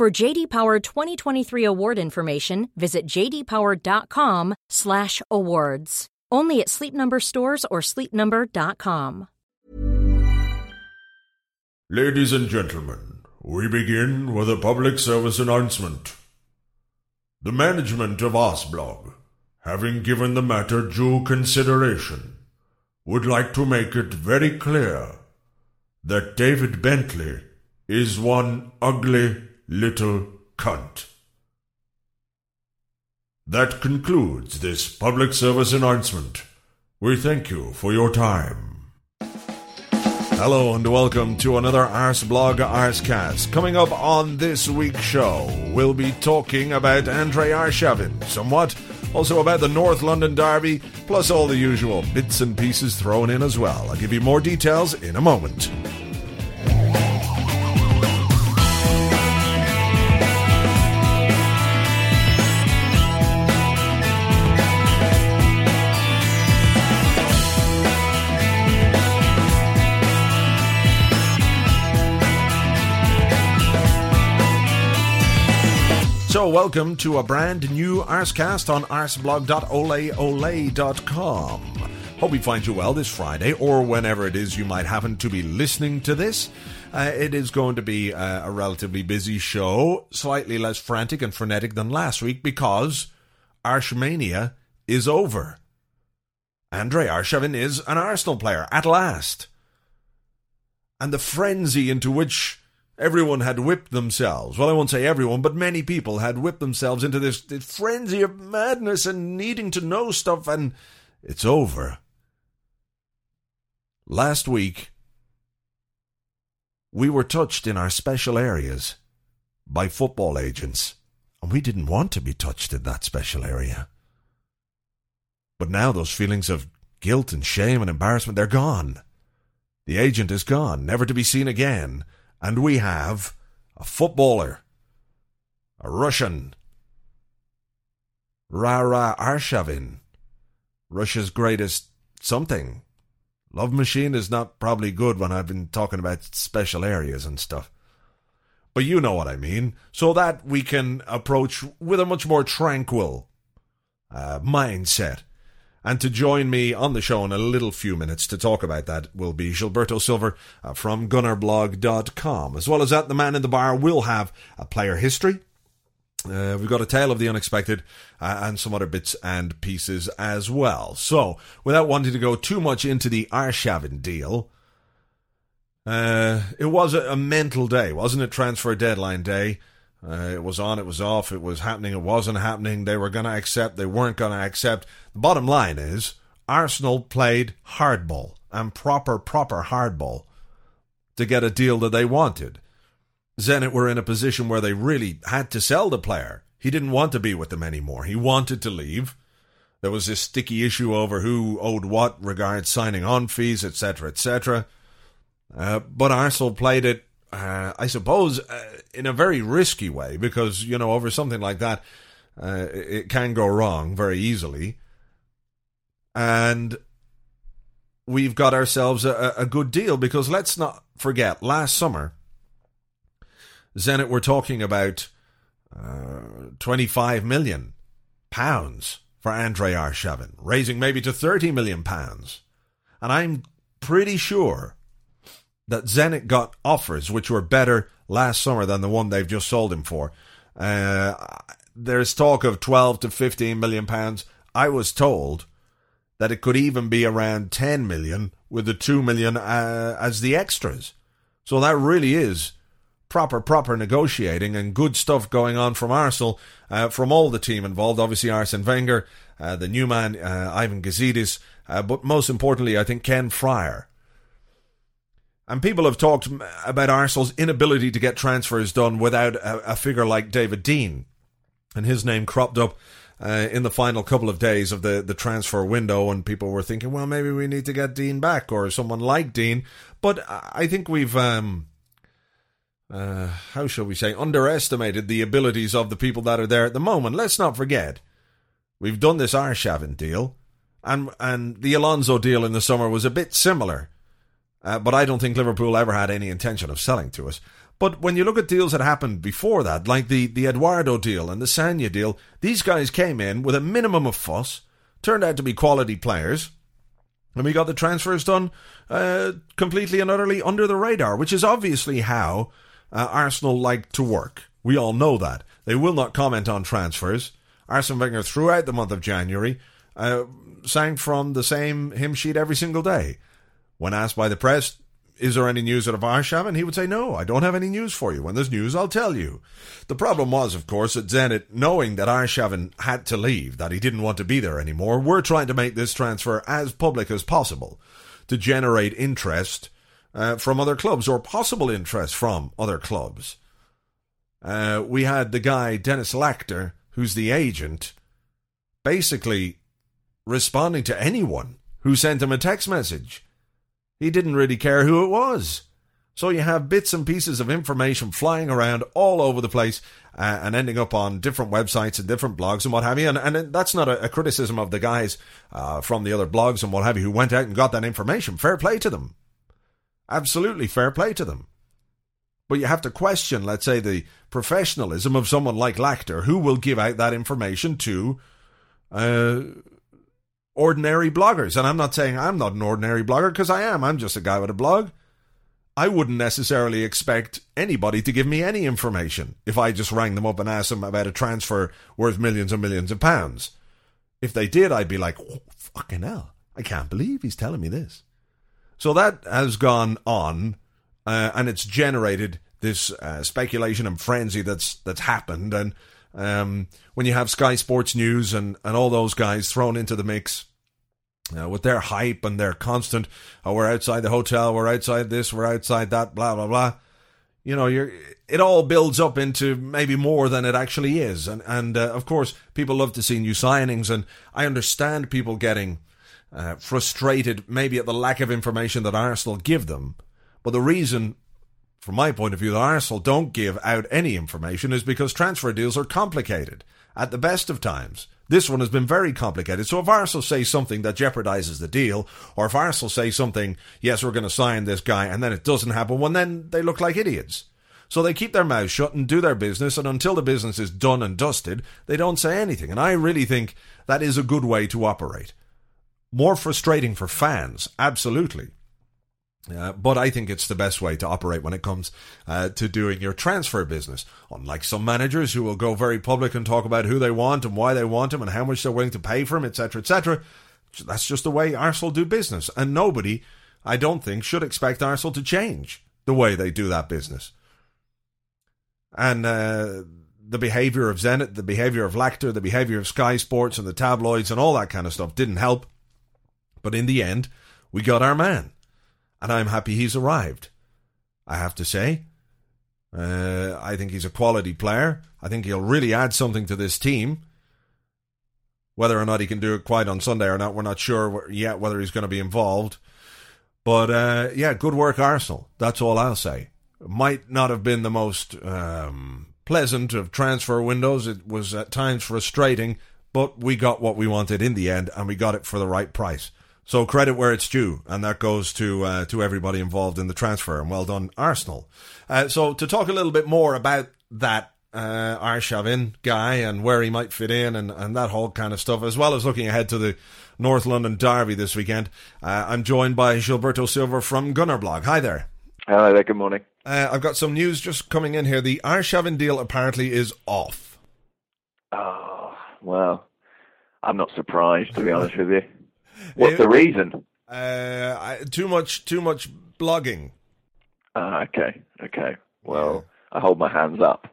For JD Power 2023 award information, visit jdpower.com/awards. Only at Sleep Number stores or sleepnumber.com. Ladies and gentlemen, we begin with a public service announcement. The management of Arsblog, having given the matter due consideration, would like to make it very clear that David Bentley is one ugly little cunt. That concludes this public service announcement. We thank you for your time. Hello and welcome to another Arsblog Arscast. Coming up on this week's show, we'll be talking about Andrei Arshavin somewhat, also about the North London Derby, plus all the usual bits and pieces thrown in as well. I'll give you more details in a moment. So, welcome to a brand new Arscast on arsblog.oleole.com. Hope we find you well this Friday, or whenever it is you might happen to be listening to this. Uh, it is going to be uh, a relatively busy show, slightly less frantic and frenetic than last week because Arshmania is over. Andrei Arshavin is an Arsenal player at last. And the frenzy into which everyone had whipped themselves. Well, I won't say everyone, but many people had whipped themselves into this, this frenzy of madness and needing to know stuff, and it's over. Last week, we were touched in our special areas by football agents, and we didn't want to be touched in that special area. But now those feelings of guilt and shame and embarrassment, they're gone. The agent is gone, never to be seen again and we have a footballer, a Russian, Rara Arshavin, Russia's greatest something. Love Machine is not probably good when I've been talking about special areas and stuff. But you know what I mean. So that we can approach with a much more tranquil uh, mindset and to join me on the show in a little few minutes to talk about that will be Gilberto Silva uh, from gunnerblog.com. As well as that, the man in the bar will have a player history. Uh, we've got a tale of the unexpected uh, and some other bits and pieces as well. So, without wanting to go too much into the Arshavin deal, uh, it was a, a mental day, wasn't it? Transfer deadline day. Uh, it was on, it was off, it was happening, it wasn't happening. They were going to accept, they weren't going to accept. The bottom line is Arsenal played hardball and proper, proper hardball to get a deal that they wanted. Zenit were in a position where they really had to sell the player. He didn't want to be with them anymore. He wanted to leave. There was this sticky issue over who owed what regards signing on fees, etc., etc. Uh, but Arsenal played it uh, I suppose, uh, in a very risky way, because, you know, over something like that, uh, it can go wrong very easily. And we've got ourselves a, a good deal, because let's not forget, last summer, Zenit were talking about uh, 25 million pounds for Andrei Arshavin, raising maybe to 30 million pounds. And I'm pretty sure that Zenit got offers which were better last summer than the one they've just sold him for. Uh, there's talk of 12 to 15 million pounds. I was told that it could even be around 10 million with the 2 million uh, as the extras. So that really is proper, proper negotiating and good stuff going on from Arsenal, uh, from all the team involved. Obviously, Arsene Wenger, uh, the new man, uh, Ivan Gazidis, uh, but most importantly, I think Ken Friar and people have talked about Arsenal's inability to get transfers done without a, a figure like David Dein and his name cropped up uh, in the final couple of days of the, the transfer window, and people were thinking, well, maybe we need to get Dein back or someone like Dein. But I think we've, um, uh, how shall we say, underestimated the abilities of the people that are there at the moment. Let's not forget, we've done this Arshavin deal, and and the Alonso deal in the summer was a bit similar. Uh, but I don't think Liverpool ever had any intention of selling to us. But when you look at deals that happened before that, like the, the Eduardo deal and the Sagna deal, these guys came in with a minimum of fuss, turned out to be quality players, and we got the transfers done uh, completely and utterly under the radar, which is obviously how uh, Arsenal like to work. We all know that. They will not comment on transfers. Arsene Wenger, throughout the month of January, uh, sang from the same hymn sheet every single day. When asked by the press, is there any news out of Arshavin? He would say, no, I don't have any news for you. When there's news, I'll tell you. The problem was, of course, that Zenit, knowing that Arshavin had to leave, that he didn't want to be there anymore, were trying to make this transfer as public as possible to generate interest uh, from other clubs or possible interest from other clubs. Uh, we had the guy, Dennis Lachter, who's the agent, basically responding to anyone who sent him a text message he didn't really care who it was. So you have bits and pieces of information flying around all over the place uh, and ending up on different websites and different blogs and what have you. And, and that's not a, a criticism of the guys uh, from the other blogs and what have you who went out and got that information. Fair play to them. Absolutely fair play to them. But you have to question, let's say, the professionalism of someone like Lachter, who will give out that information to uh, ordinary bloggers. And I'm not saying I'm not an ordinary blogger because I am. I'm just a guy with a blog. I wouldn't necessarily expect anybody to give me any information if I just rang them up and asked them about a transfer worth millions and millions of pounds. If they did, I'd be like, oh, fucking hell, I can't believe he's telling me this. So that has gone on, uh, and it's generated this uh, speculation and frenzy that's that's happened. And um, when you have Sky Sports News and, and all those guys thrown into the mix uh, with their hype and their constant, oh, we're outside the hotel, we're outside this, we're outside that, blah, blah, blah. You know, you're, it all builds up into maybe more than it actually is. And, and uh, of course, people love to see new signings, and I understand people getting uh, frustrated maybe at the lack of information that Arsenal give them. But the reason from my point of view, that Arsenal don't give out any information is because transfer deals are complicated at the best of times. This one has been very complicated. So if Arsenal say something that jeopardizes the deal, or if Arsenal say something, yes, we're going to sign this guy, and then it doesn't happen, well, then they look like idiots. So they keep their mouths shut and do their business, and until the business is done and dusted, they don't say anything. And I really think that is a good way to operate. More frustrating for fans, absolutely. Uh, but I think it's the best way to operate when it comes uh, to doing your transfer business. Unlike some managers who will go very public and talk about who they want and why they want them and how much they're willing to pay for them, etc., etc. That's just the way Arsenal do business, and nobody, I don't think, should expect Arsenal to change the way they do that business. And uh, the behaviour of Zenit, the behaviour of Lachter, the behaviour of Sky Sports and the tabloids and all that kind of stuff didn't help. But in the end, we got our man and I'm happy he's arrived. I have to say. Uh, I think he's a quality player. I think he'll really add something to this team. Whether or not he can do it quite on Sunday or not, we're not sure yet whether he's going to be involved. But uh, yeah, good work, Arsenal. That's all I'll say. Might not have been the most um, pleasant of transfer windows. It was at times frustrating, but we got what we wanted in the end, and we got it for the right price. So credit where it's due, and that goes to uh, to everybody involved in the transfer. And well done, Arsenal. Uh, so to talk a little bit more about that uh, Arshavin guy and where he might fit in and, and that whole kind of stuff, as well as looking ahead to the North London Derby this weekend, uh, I'm joined by Gilberto Silva from Gunnerblog. Hi there. Hi there. Good morning. Uh, I've got some news just coming in here. The Arshavin deal apparently is off. Oh well, I'm not surprised to be honest with you. What's the reason? Uh, too much, too much blogging. Uh, okay, okay. Well, yeah. I hold my hands up.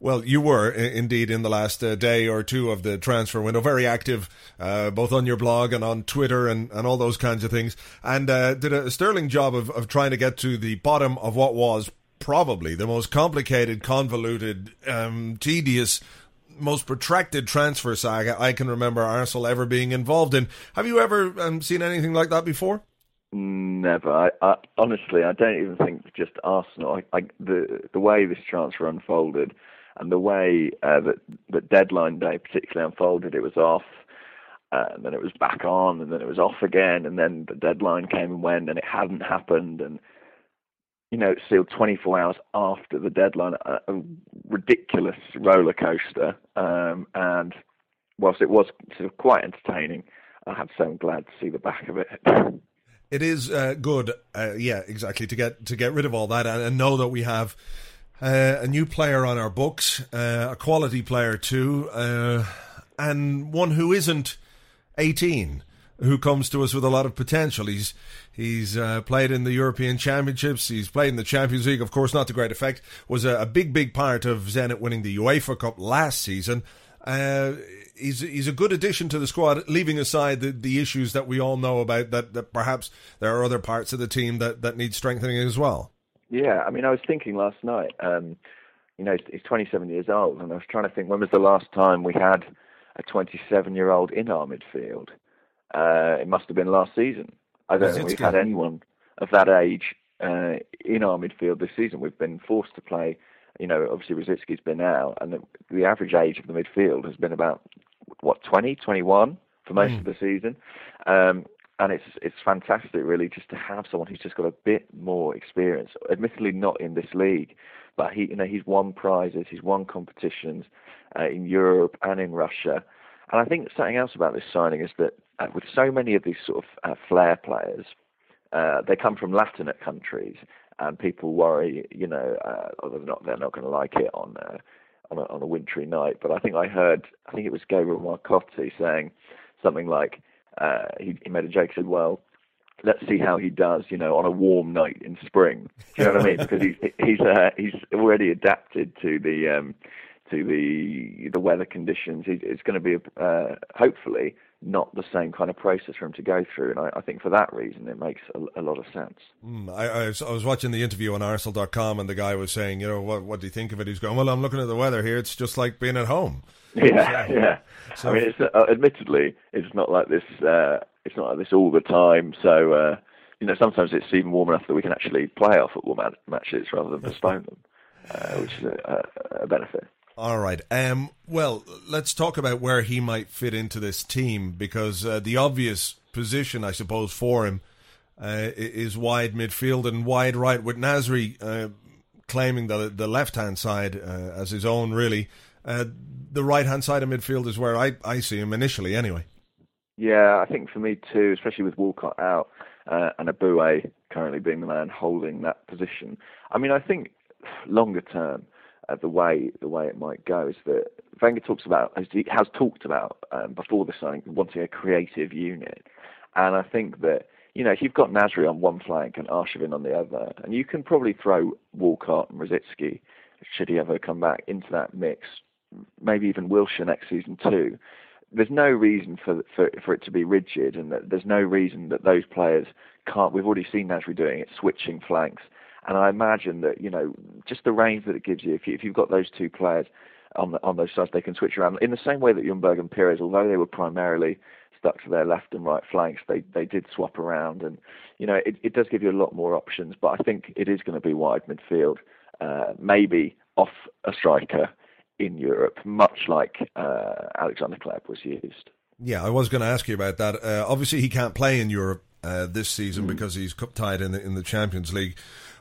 Well, you were indeed in the last uh, day or two of the transfer window, very active, uh, both on your blog and on Twitter and, and all those kinds of things, and uh, did a sterling job of, of trying to get to the bottom of what was probably the most complicated, convoluted, um, tedious most protracted transfer saga I can remember Arsenal ever being involved in. Have you ever um, seen anything like that before? Never. I, I, honestly, I don't even think just Arsenal. I, the the way this transfer unfolded, and the way uh, that that deadline day particularly unfolded, it was off, uh, and then it was back on, and then it was off again, and then the deadline came and went, and it hadn't happened, and you know, still 24 hours after the deadline, a, a ridiculous roller coaster, um, and whilst it was sort of quite entertaining, I have say I'm glad to see the back of it. it is uh, good, uh, yeah, exactly, to get to get rid of all that and, and know that we have uh, a new player on our books, uh, a quality player too, uh, and one who isn't eighteen, who comes to us with a lot of potential. He's he's uh, played in the European Championships. He's played in the Champions League, of course, not to great effect. Was a, a big, big part of Zenit winning the UEFA Cup last season. Uh, he's he's a good addition to the squad, leaving aside the, the issues that we all know about. That, that perhaps there are other parts of the team that, that need strengthening as well. Yeah, I mean, I was thinking last night. Um, you know, he's 27 years old, and I was trying to think when was the last time we had a 27 year old in our midfield. Uh, it must have been last season. I don't think we've had anyone of that age uh, in our midfield this season. We've been forced to play you know, obviously Rosický's been out, and the, the, average age of the midfield has been about what 20, 21 for most mm. of the season. Um, and it's it's fantastic, really, just to have someone who's just got a bit more experience. Admittedly, not in this league, but he, you know, he's won prizes, he's won competitions uh, in Europe and in Russia. And I think something else about this signing is that uh, with so many of these sort of uh, flair players, uh, they come from Latinate countries, and people worry, you know, uh, they're not they're not going to like it on uh, on a, on a wintry night. But I think I heard, I think it was Gabriel Marcotti saying something like uh, he, he made a joke. Said, "Well, let's see how he does, you know, on a warm night in spring." Do you know what I mean? Because he's he's uh, he's already adapted to the um, to the the weather conditions. It's going to be uh, hopefully not the same kind of process for him to go through. And I, I think for that reason, it makes a, a lot of sense. Mm, I, I, was, I, was, watching the interview on Arsenal.com, and the guy was saying, you know, what, what do you think of it? He's going, well, I'm looking at the weather here. It's just like being at home. Yeah, so, yeah. So, I mean, it's, uh, admittedly, it's not like this. Uh, it's not like this all the time. So, uh, you know, sometimes it's even warm enough that we can actually play our football matches rather than postpone them, uh, which is a, a benefit. All right. Um, well, let's talk about where he might fit into this team because uh, the obvious position, I suppose, for him uh, is wide midfield and wide right, with Nasri uh, claiming the the left hand side uh, as his own. Really, uh, the right hand side of midfield is where I, I see him initially, anyway. Yeah, I think for me too, especially with Walcott out uh, and Eboue currently being the man holding that position. I mean, I think longer term uh, the way the way it might go is that Wenger talks about has, has talked about um, before the signing wanting a creative unit, and I think that you know if you've got Nasri on one flank and Arshavin on the other, and you can probably throw Walcott and Rosický should he ever come back into that mix, maybe even Wilshere next season too. There's no reason for for for it to be rigid, and there's no reason that those players can't. We've already seen Nasri doing it, switching flanks and I imagine that you know just the range that it gives you, if, you, if you've got those two players on the, on those sides, they can switch around in the same way that Ljungberg and Pires, although they were primarily stuck to their left and right flanks, they they did swap around, and you know it, it does give you a lot more options. But I think it is going to be wide midfield, uh, maybe off a striker in Europe, much like uh, Alexander Hleb was used. Yeah, I was going to ask you about that. Uh, obviously, he can't play in Europe uh, this season mm. because he's cup tied in the in the Champions League.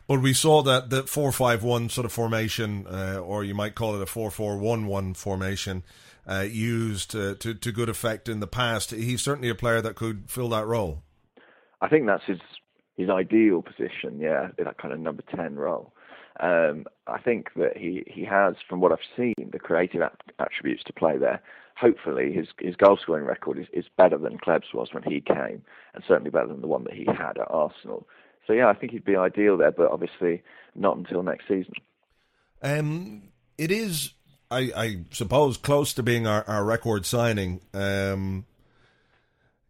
But we saw that the four five one sort of formation, uh, or you might call it a four four one one formation, uh, used uh, to to good effect in the past. He's certainly a player that could fill that role. I think that's his his ideal position. Yeah, that kind of number ten role. Um, I think that he, he has, from what I've seen, the creative attributes to play there. Hopefully, his his goal scoring record is, is better than Hleb's was when he came, and certainly better than the one that he had at Arsenal. So yeah, I think he'd be ideal there, but obviously not until next season. Um, it is, I, I suppose, close to being our, our record signing. Um,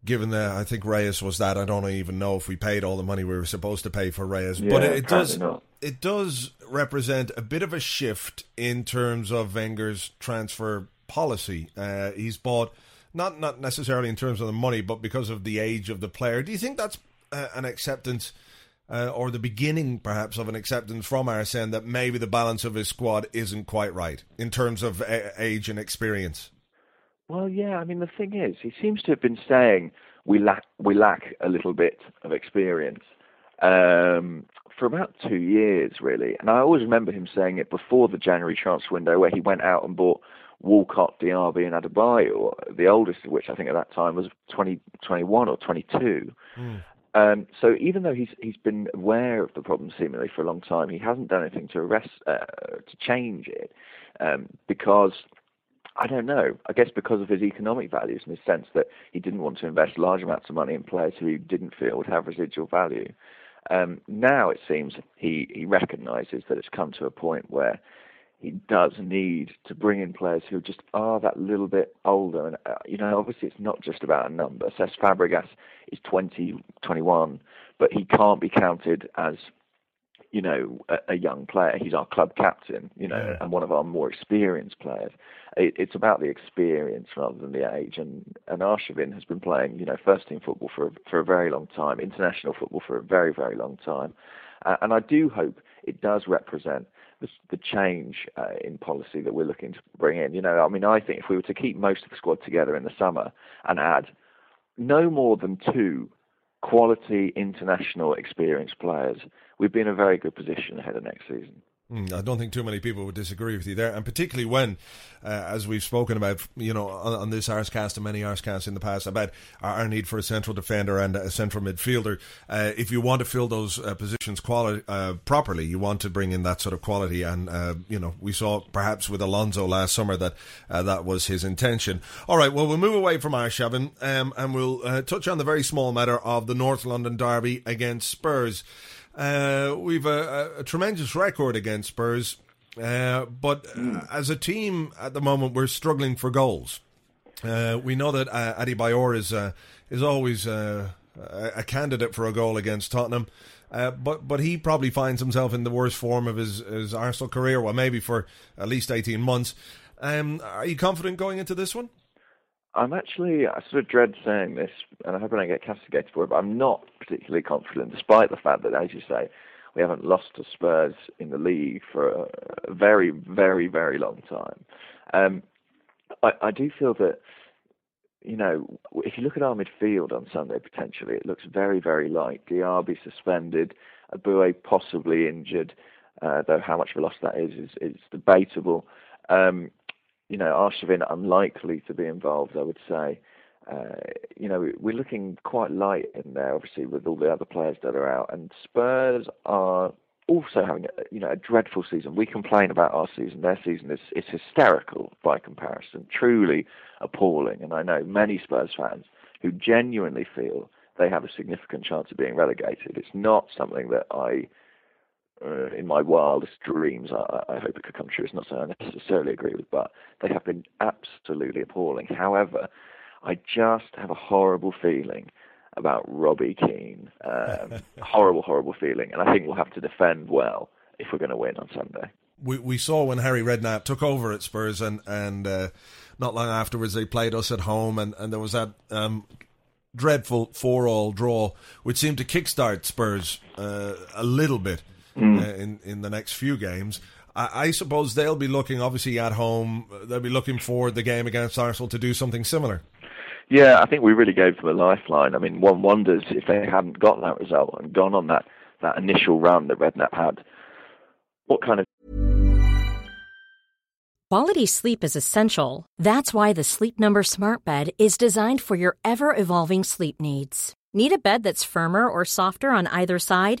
given that I think Reyes was that, I don't even know if we paid all the money we were supposed to pay for Reyes, yeah, but it, it does not. it does represent a bit of a shift in terms of Wenger's transfer policy. Uh, he's bought not not necessarily in terms of the money, but because of the age of the player. Do you think that's uh, an acceptance? Uh, or the beginning, perhaps, of an acceptance from Arsene that maybe the balance of his squad isn't quite right in terms of a- age and experience. Well, yeah. I mean, the thing is, he seems to have been saying we lack we lack a little bit of experience um, for about two years, really. And I always remember him saying it before the January transfer window, where he went out and bought Walcott, Diaby, and Adebayor, the oldest of which I think at that time was 20, 21 or 22. Mm. Um, so even though he's he's been aware of the problem seemingly for a long time, he hasn't done anything to arrest uh, to change it um, because I don't know. I guess because of his economic values in the sense that he didn't want to invest large amounts of money in players who he didn't feel would have residual value. Um, now it seems he, he recognises that it's come to a point where he does need to bring in players who just are that little bit older. And, uh, you know, obviously it's not just about a number. Cesc Fabregas is 20, 21, but he can't be counted as you know, a, a, young player. He's our club captain, you know, yeah. and one of our more experienced players. It, it's about the experience rather than the age. And and Arshavin has been playing, you know, first team football for for a very long time, international football for a very very long time, uh, and I do hope it does represent the, the change uh, in policy that we're looking to bring in. You know, I mean, I think if we were to keep most of the squad together in the summer and add no more than two quality international experienced players, we'd be in a very good position ahead of next season. Hmm, I don't think too many people would disagree with you there, and particularly when, uh, as we've spoken about, you know, on, on this Arscast and many Arscasts in the past, about our, our, need for a central defender and a central midfielder. Uh, if you want to fill those uh, positions uh, properly, you want to bring in that sort of quality, and uh, you know, we saw perhaps with Alonso last summer that uh, that was his intention. All right, well, we'll move away from Arshavin, um, and we'll touch on the very small matter of the North London derby against Spurs. Uh, we've a, a, tremendous record against Spurs, uh, but mm. as a team at the moment, we're struggling for goals. Uh, we know that uh, Adebayor is uh, is always uh, a candidate for a goal against Tottenham, uh, but but he probably finds himself in the worst form of his, his Arsenal career. Well, maybe for at least eighteen months. Um, are you confident going into this one? I'm actually, I sort of dread saying this, and I hope I don't get castigated for it, but I'm not particularly confident, despite the fact that, as you say, we haven't lost to Spurs in the league for a very, very, very long time. Um, I, I do feel that, you know, if you look at our midfield on Sunday, potentially, it looks very, very light. Diaby suspended, Eboue possibly injured, uh, though how much of a loss that is is, is debatable. Um, you know, Arshavin unlikely to be involved, I would say. Uh, you know, we're looking quite light in there, obviously, with all the other players that are out. And Spurs are also having, you know, a dreadful season. We complain about our season; their season is is hysterical by comparison, truly appalling. And I know many Spurs fans who genuinely feel they have a significant chance of being relegated. It's not something that I uh, in my wildest dreams, I, I, hope it could come true. It's not something I necessarily agree with, but they have been absolutely appalling. However, I just have a horrible feeling about Robbie Keane. Um, horrible, horrible feeling, and I think we'll have to defend well if we're going to win on Sunday. We we saw when Harry Redknapp took over at Spurs, and and uh, not long afterwards they played us at home, and, and there was that um, dreadful four all draw, which seemed to kickstart Spurs uh, a little bit mm. uh, in in the next few games. I, I, suppose they'll be looking, obviously at home. They'll be looking for the game against Arsenal to do something similar. Yeah, I think we really gave them a lifeline. I mean, one wonders if they hadn't got that result and gone on that that initial run that Redknapp had. What kind of Quality sleep is essential. That's why the Sleep Number Smart Bed is designed for your ever evolving sleep needs. Need a bed that's firmer or softer on either side?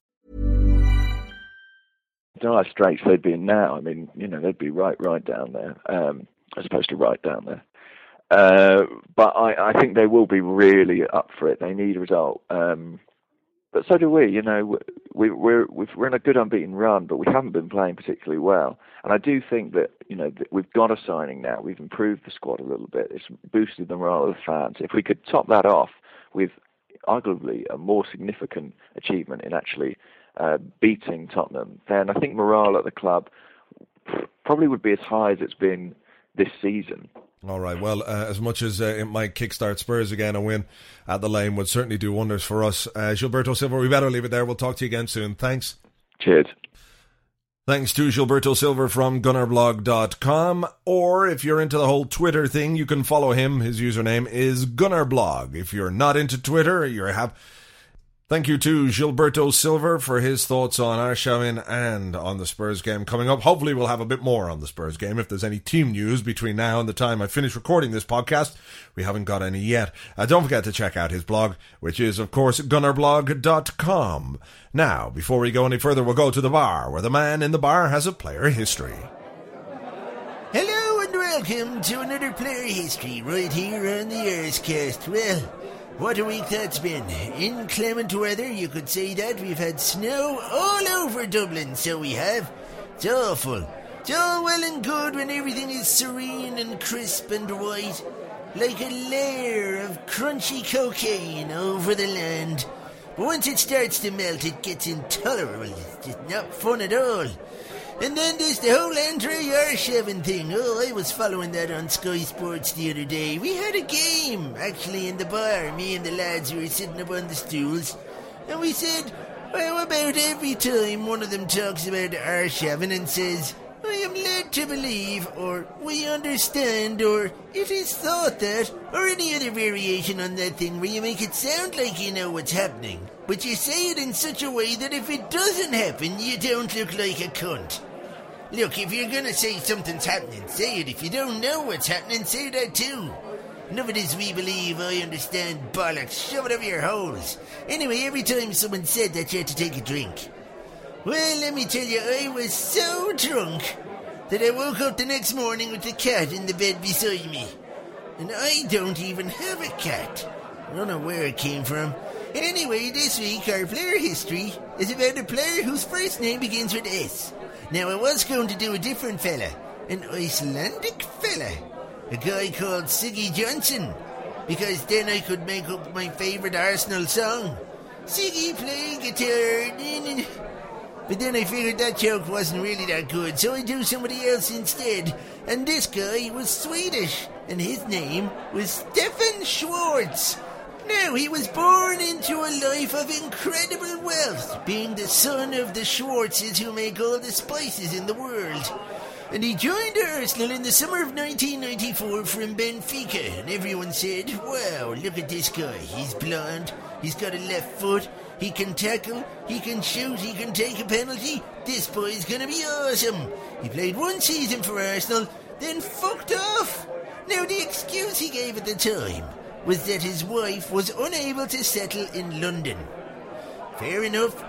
Dire Straits they'd be in now. I mean, you know, they'd be right, right down there, um, as opposed to right down there. Uh, but I, I think they will be really up for it. They need a result. Um, but so do we. You know, we, we're we're in a good unbeaten run, but we haven't been playing particularly well. And I do think that you know that we've got a signing now. We've improved the squad a little bit. It's boosted the morale of the fans. If we could top that off with arguably a more significant achievement in actually uh, beating Tottenham, then I think morale at the club probably would be as high as it's been this season. All right. Well, uh, as much as uh, it might kickstart Spurs again, a win at the lane would certainly do wonders for us. Uh, Gilberto Silva, we better leave it there. We'll talk to you again soon. Thanks. Cheers. Thanks to Gilberto Silva from GunnerBlog.com. Or if you're into the whole Twitter thing, you can follow him. His username is GunnerBlog. If you're not into Twitter, you have Thank you to Gilberto Silva for his thoughts on Arshavin and on the Spurs game coming up. Hopefully, we'll have a bit more on the Spurs game if there's any team news between now and the time I finish recording this podcast. We haven't got any yet. Uh, don't forget to check out his blog, which is, of course, gunnerblog.com. Now, before we go any further, we'll go to the bar, where the man in the bar has a player history. Hello and welcome to another player history right here on the Arscast. Well, what a week that's been. Inclement weather, you could say that. We've had snow all over Dublin, so we have. It's awful. It's all well and good when everything is serene and crisp and white, like a layer of crunchy cocaine over the land. But once it starts to melt, it gets intolerable. It's not fun at all. And then there's the whole Andrei Arshavin thing. Oh, I was following that on Sky Sports the other day. We had a game, actually, in the bar. Me and the lads, were sitting up on the stools. And we said, well, about every time one of them talks about Arshavin and says, I am led to believe, or we understand, or it is thought that, or any other variation on that thing where you make it sound like you know what's happening, but you say it in such a way that if it doesn't happen, you don't look like a cunt. Look, if you're gonna say something's happening, say it. If you don't know what's happening, say that too. Enough of this we believe, I understand bollocks. Shove it up your holes. Anyway, every time someone said that, you had to take a drink. Well, let me tell you, I was so drunk that I woke up the next morning with the cat in the bed beside me. And I don't even have a cat. I don't know where it came from. Anyway, this week our player history is about a player whose first name begins with S. Now, I was going to do a different fella, an Icelandic fella, a guy called Siggy Johnson, because then I could make up my favourite Arsenal song. Siggy playing guitar. But then I figured that joke wasn't really that good, so I do somebody else instead. And this guy was Swedish, and his name was Stefan Schwarz. Now, he was born into a life of incredible wealth, being the son of the Schwartzes who make all the spices in the world. And he joined Arsenal in the summer of 1994 from Benfica, and everyone said, Wow, look at this guy. He's blonde, he's got a left foot, he can tackle, he can shoot, he can take a penalty. This boy's gonna be awesome. He played one season for Arsenal, then fucked off. Now, the excuse he gave at the time was that his wife was unable to settle in London. Fair enough.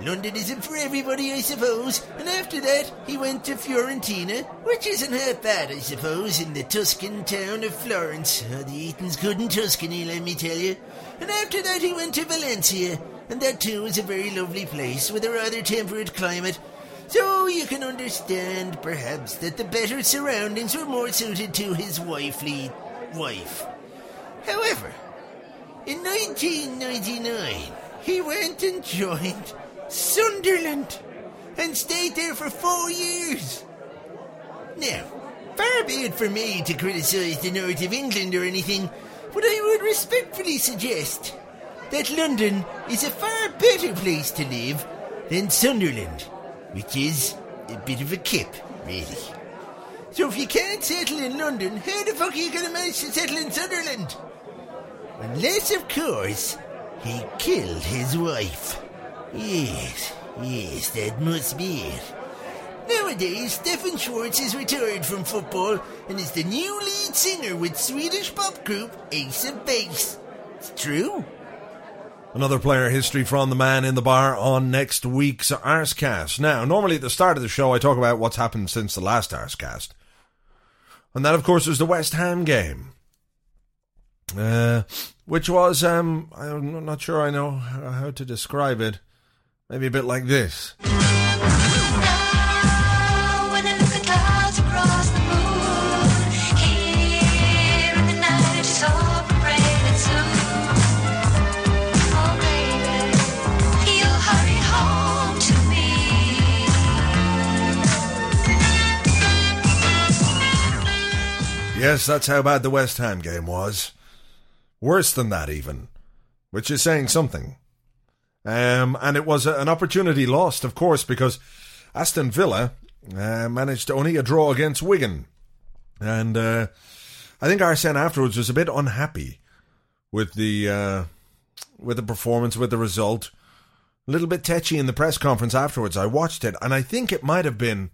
London isn't for everybody, I suppose. And after that, he went to Fiorentina, which isn't half bad, I suppose, in the Tuscan town of Florence. Oh, the Eaton's good in Tuscany, let me tell you. And after that, he went to Valencia, and that too is a very lovely place with a rather temperate climate. So you can understand, perhaps, that the better surroundings were more suited to his wifely wife. However, in 1999, he went and joined Sunderland and stayed there for four years. Now, far be it for me to criticise the north of England or anything, but I would respectfully suggest that London is a far better place to live than Sunderland, which is a bit of a kip, really. So if you can't settle in London, how the fuck are you gonna manage to settle in Sunderland? Unless, of course, he killed his wife. Yes, yes, that must be it. Nowadays, Stefan Schwarz is retired from football and is the new lead singer with Swedish pop group Ace of Base. It's true. Another player history from the man in the bar on next week's Arscast. Now, normally at the start of the show, I talk about what's happened since the last Arscast. And that, of course, was the West Ham game. Uh, which was, um, I'm not sure I know how to describe it. Maybe a bit like this. Yes, that's how bad the West Ham game was. Worse than that, even. Which is saying something. Um, and it was an opportunity lost, of course, because Aston Villa uh, managed only a draw against Wigan. And uh, I think Arsene afterwards was a bit unhappy with the uh, with the performance, with the result. A little bit tetchy in the press conference afterwards. I watched it, and I think it might have been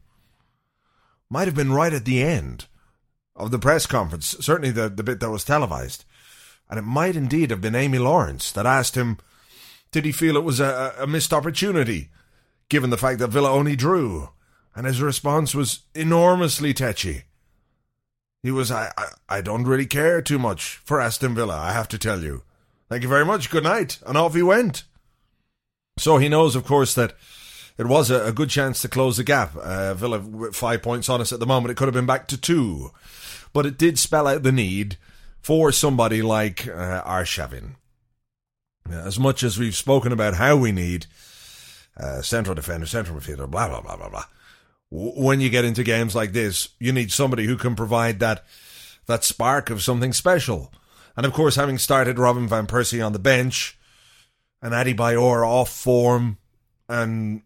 might have been right at the end of the press conference, certainly the, the bit that was televised. And it might indeed have been Amy Lawrence that asked him, did he feel it was a, a missed opportunity, given the fact that Villa only drew? And his response was enormously tetchy. He was, I, I, I don't really care too much for Aston Villa, I have to tell you. Thank you very much, good night. And off he went. So he knows, of course, that it was a, a good chance to close the gap. Uh, Villa five points on us at the moment. It could have been back to two but it did spell out the need for somebody like uh, Arshavin. As much as we've spoken about how we need uh, central defender, central midfielder, blah blah blah blah blah. When you get into games like this, you need somebody who can provide that that spark of something special. And of course, having started Robin van Persie on the bench and Adebayor off form and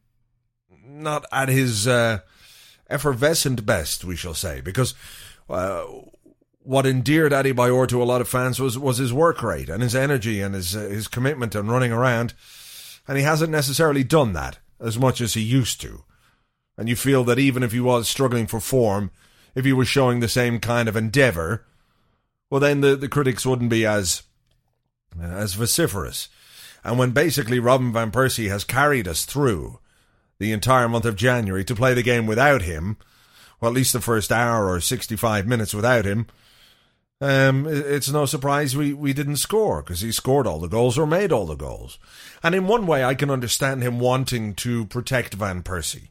not at his uh, effervescent best, we shall say, because uh, what endeared Adebayor to a lot of fans was was his work rate and his energy and his uh, his commitment and running around, and he hasn't necessarily done that as much as he used to. And you feel that even if he was struggling for form, if he was showing the same kind of endeavour, well, then the, the critics wouldn't be as as vociferous. And when basically Robin van Persie has carried us through the entire month of January to play the game without him, well, at least the first hour or 65 minutes without him, um, it's no surprise we, we didn't score because he scored all the goals or made all the goals. And in one way, I can understand him wanting to protect Van Persie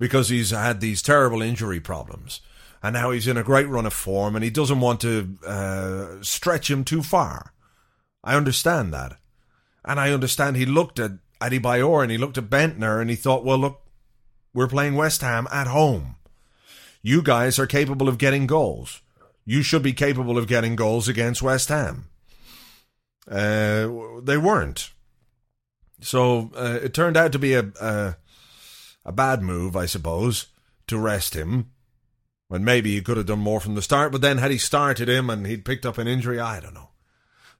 because he's had these terrible injury problems. And now he's in a great run of form and he doesn't want to uh, stretch him too far. I understand that. And I understand he looked at Adebayor and he looked at Bendtner and he thought, well, look, we're playing West Ham at home. You guys are capable of getting goals. You should be capable of getting goals against West Ham. Uh, they weren't. So uh, it turned out to be a, a a bad move, I suppose, to rest him. When maybe he could have done more from the start, but then had he started him and he'd picked up an injury, I don't know.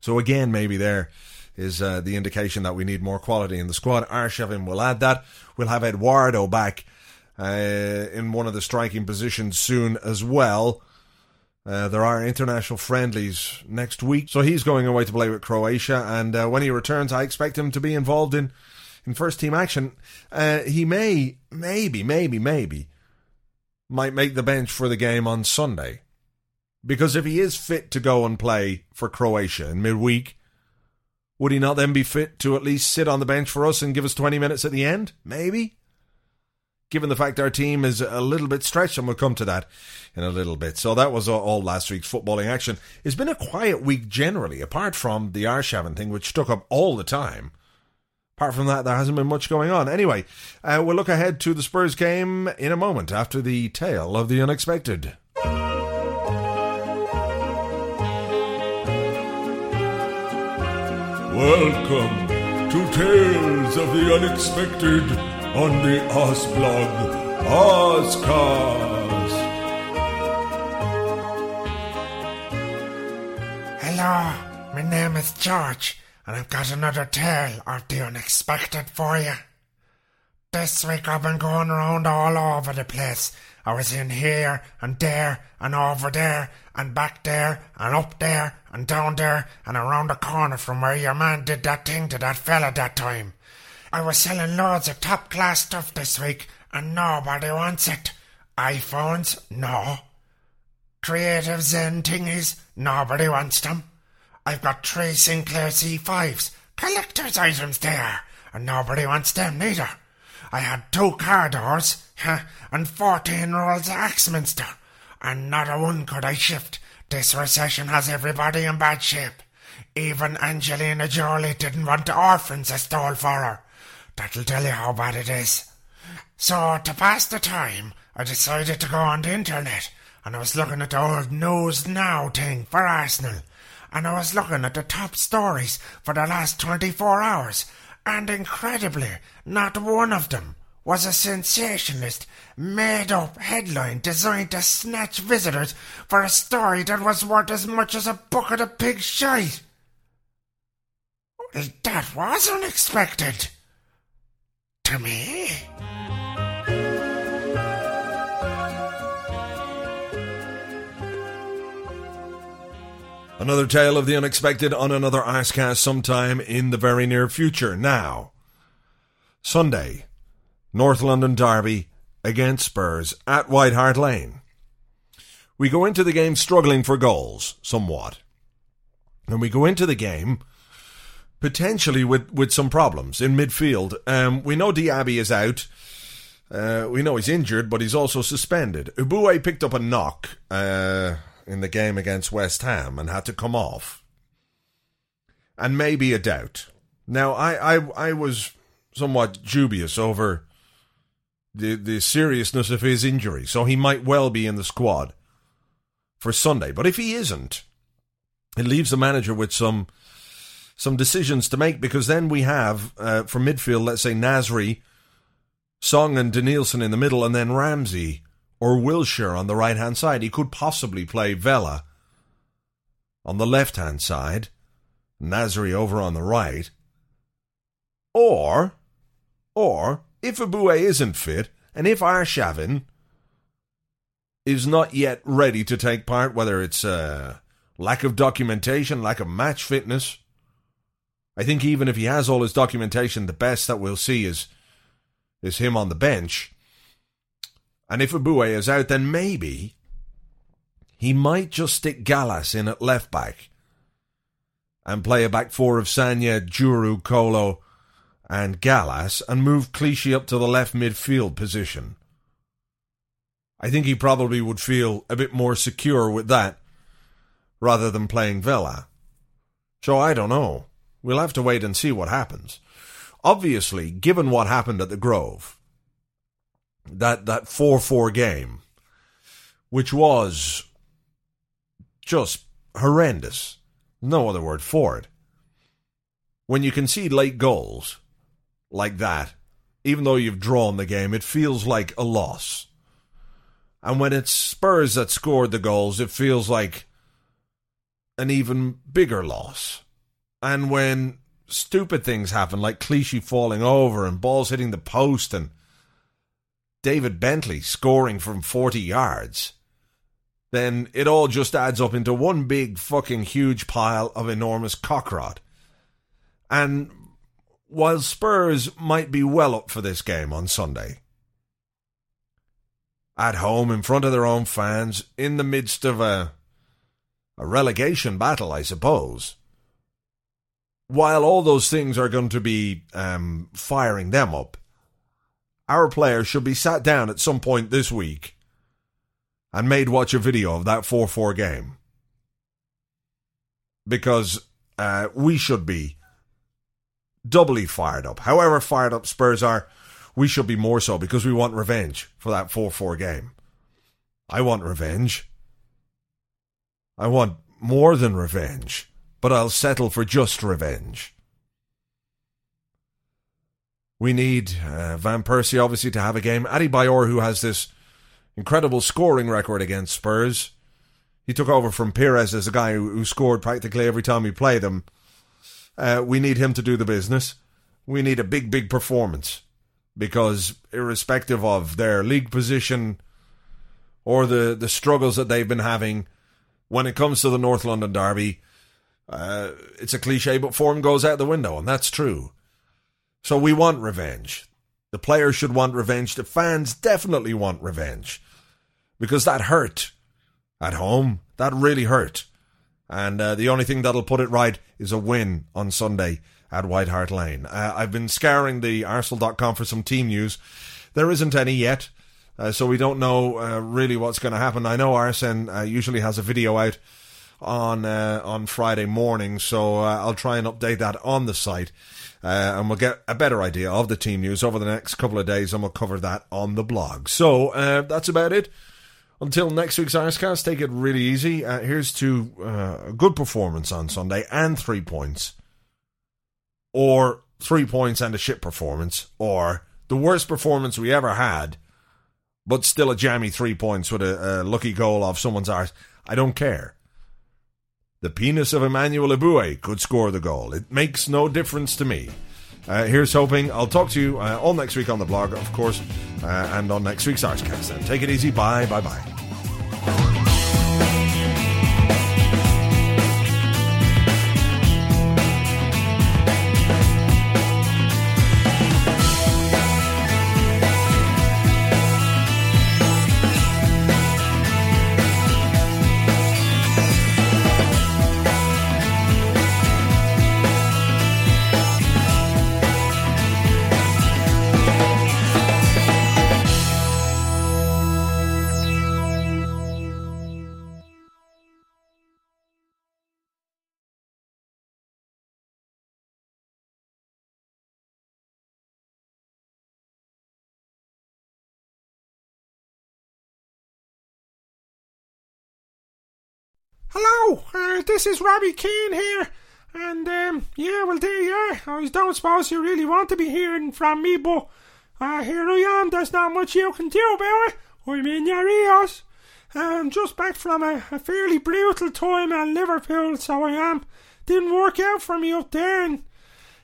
So again, maybe there is uh, the indication that we need more quality in the squad. Arshavin will add that. We'll have Eduardo back uh, in one of the striking positions soon as well. Uh, there are international friendlies next week, so he's going away to play with Croatia. And uh, when he returns, I expect him to be involved in, in first team action. Uh, he may, maybe, maybe, maybe, might make the bench for the game on Sunday. Because if he is fit to go and play for Croatia in midweek, would he not then be fit to at least sit on the bench for us and give us 20 minutes at the end? Maybe. Given the fact our team is a little bit stretched, and we'll come to that in a little bit. So that was all last week's footballing action. It's been a quiet week generally, apart from the Arshavin thing, which took up all the time. Apart from that, there hasn't been much going on. Anyway, uh, we'll look ahead to the Spurs game in a moment after the tale of the unexpected. Welcome to Tales of the Unexpected on the Arsblog Arscast. Hello, my name is George, and I've got another tale of the unexpected for you. This week I've been going around all over the place. I was in here and there and over there and back there and up there and down there and around the corner from where your man did that thing to that fella that time. I was selling loads of top class stuff this week and nobody wants it. iPhones? No. Creative Zen thingies? Nobody wants them. I've got three Sinclair C5s, collector's items there, and nobody wants them neither. I had two car doors, huh, and fourteen rolls of Axminster, and not a one could I shift. This recession has everybody in bad shape. Even Angelina Jolie didn't want the orphans I stole for her. That'll tell you how bad it is. So, to pass the time, I decided to go on the internet, and I was looking at the old News Now thing for Arsenal, and I was looking at the top stories for the last 24 hours, and incredibly, not one of them was a sensationalist, made up headline designed to snatch visitors for a story that was worth as much as a bucket of pig shite. That was unexpected. To me. Another tale of the unexpected on another Arscast sometime in the very near future. Now, Sunday, North London Derby against Spurs at White Hart Lane. We go into the game struggling for goals somewhat. And we go into the game potentially with, with some problems in midfield. Um, we know Diaby is out. Uh, we know he's injured, but he's also suspended. Eboue picked up a knock. Uh, in the game against West Ham and had to come off. And maybe a doubt. Now, I, I, I was somewhat dubious over the, the seriousness of his injury, so he might well be in the squad for Sunday. But if he isn't, it leaves the manager with some some decisions to make because then we have uh, for midfield, let's say Nasri, Song and Denilson in the middle, and then Ramsey or Wilshere on the right hand side. He could possibly play Vela on the left hand side, Nasri over on the right. Or, or, if Eboue isn't fit, and if Arshavin is not yet ready to take part, whether it's uh, lack of documentation, lack of match fitness, I think even if he has all his documentation, the best that we'll see is is him on the bench. And if Eboue is out, then maybe he might just stick Gallas in at left back and play a back four of Sagna, Djourou, Kolo, and Gallas and move Clichy up to the left midfield position. I think he probably would feel a bit more secure with that rather than playing Vela. So I don't know. We'll have to wait and see what happens. Obviously, given what happened at the Grove, that that four four game, which was just horrendous. No other word for it. When you concede late goals like that, even though you've drawn the game, it feels like a loss. And when it's Spurs that scored the goals, it feels like an even bigger loss. And when stupid things happen, like Clichy falling over and balls hitting the post and David Bentley scoring from 40 yards, then it all just adds up into one big fucking huge pile of enormous cockrot. And while Spurs might be well up for this game on Sunday, at home in front of their own fans, in the midst of a a relegation battle, I suppose. While all those things are going to be um, firing them up, our players should be sat down at some point this week and made watch a video of that 4 4 game. Because uh, we should be doubly fired up. However fired up Spurs are, we should be more so because we want revenge for that 4 4 game. I want revenge. I want more than revenge, but I'll settle for just revenge. We need uh, Van Persie obviously to have a game. Adebayor, who has this incredible scoring record against Spurs. He took over from Pires as a guy who, who scored practically every time we played them. Uh, we need him to do the business. We need a big, big performance because, irrespective of their league position or the, the struggles that they've been having, when it comes to the North London Derby, uh, it's a cliche, but form goes out the window, and that's true. So we want revenge. The players should want revenge. The fans definitely want revenge because that hurt at home. That really hurt. And uh, the only thing that'll put it right is a win on Sunday at White Hart Lane. Uh, I've been scouring the Arsenal.com for some team news. There isn't any yet, uh, so we don't know uh, really what's going to happen. I know Arsene uh, usually has a video out on uh, on Friday morning, so I'll try and update that on the site. and we'll get a better idea of the team news over the next couple of days, and we'll cover that on the blog. So that's about it. Until next week's Arscast, take it really easy. Uh, here's to uh, a good performance on Sunday and three points. Or three points and a shit performance. Or the worst performance we ever had, but still a jammy three points with a, a lucky goal off someone's arse. I don't care. The penis of Emmanuel Eboué could score the goal. It makes no difference to me. Uh, here's hoping. I'll talk to you uh, all next week on the blog, of course, uh, and on next week's Arscast. Then take it easy. Bye. Bye. Bye. Hello, uh, this is Robbie Keane here. And, um, yeah, well, there you are. I don't suppose you really want to be hearing from me, but uh, here I am. There's not much you can do about it. I'm in your ears. I'm just back from a, a fairly brutal time at Liverpool, so I am. Didn't work out for me up there, and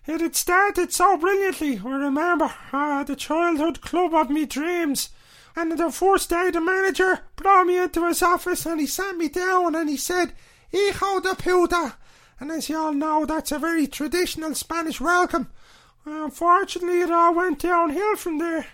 it had started so brilliantly. I remember uh, the childhood club of me dreams. And the first day, the manager brought me into his office and he sat me down and he said, Hijo de puta. And as you all know, that's a very traditional Spanish welcome. Unfortunately, it all went downhill from there.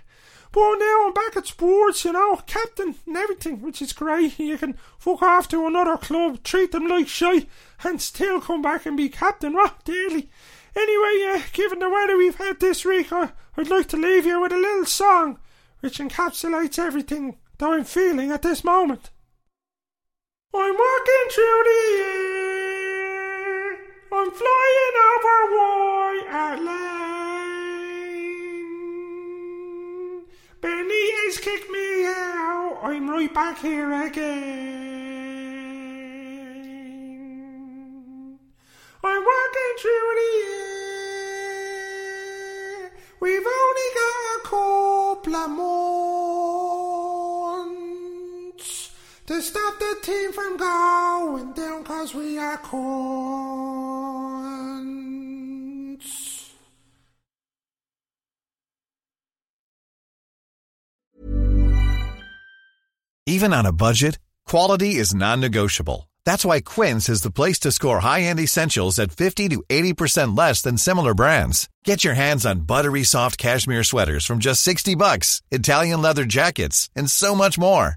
But now I'm back at Spurs, you know, captain and everything, which is great. You can fuck off to another club, treat them like shit, and still come back and be captain, what, daily. Anyway, uh, given the weather we've had this week, I, I'd like to leave you with a little song which encapsulates everything that I'm feeling at this moment. I'm walking through the air, I'm flying over White Hart Lane. Benny has kicked me out, I'm right back here again. Stop the team from going down cause we are cons. Even on a budget, quality is non-negotiable. That's why Quince is the place to score high-end essentials at 50 to 80% less than similar brands. Get your hands on buttery soft cashmere sweaters from just 60 bucks, Italian leather jackets, and so much more.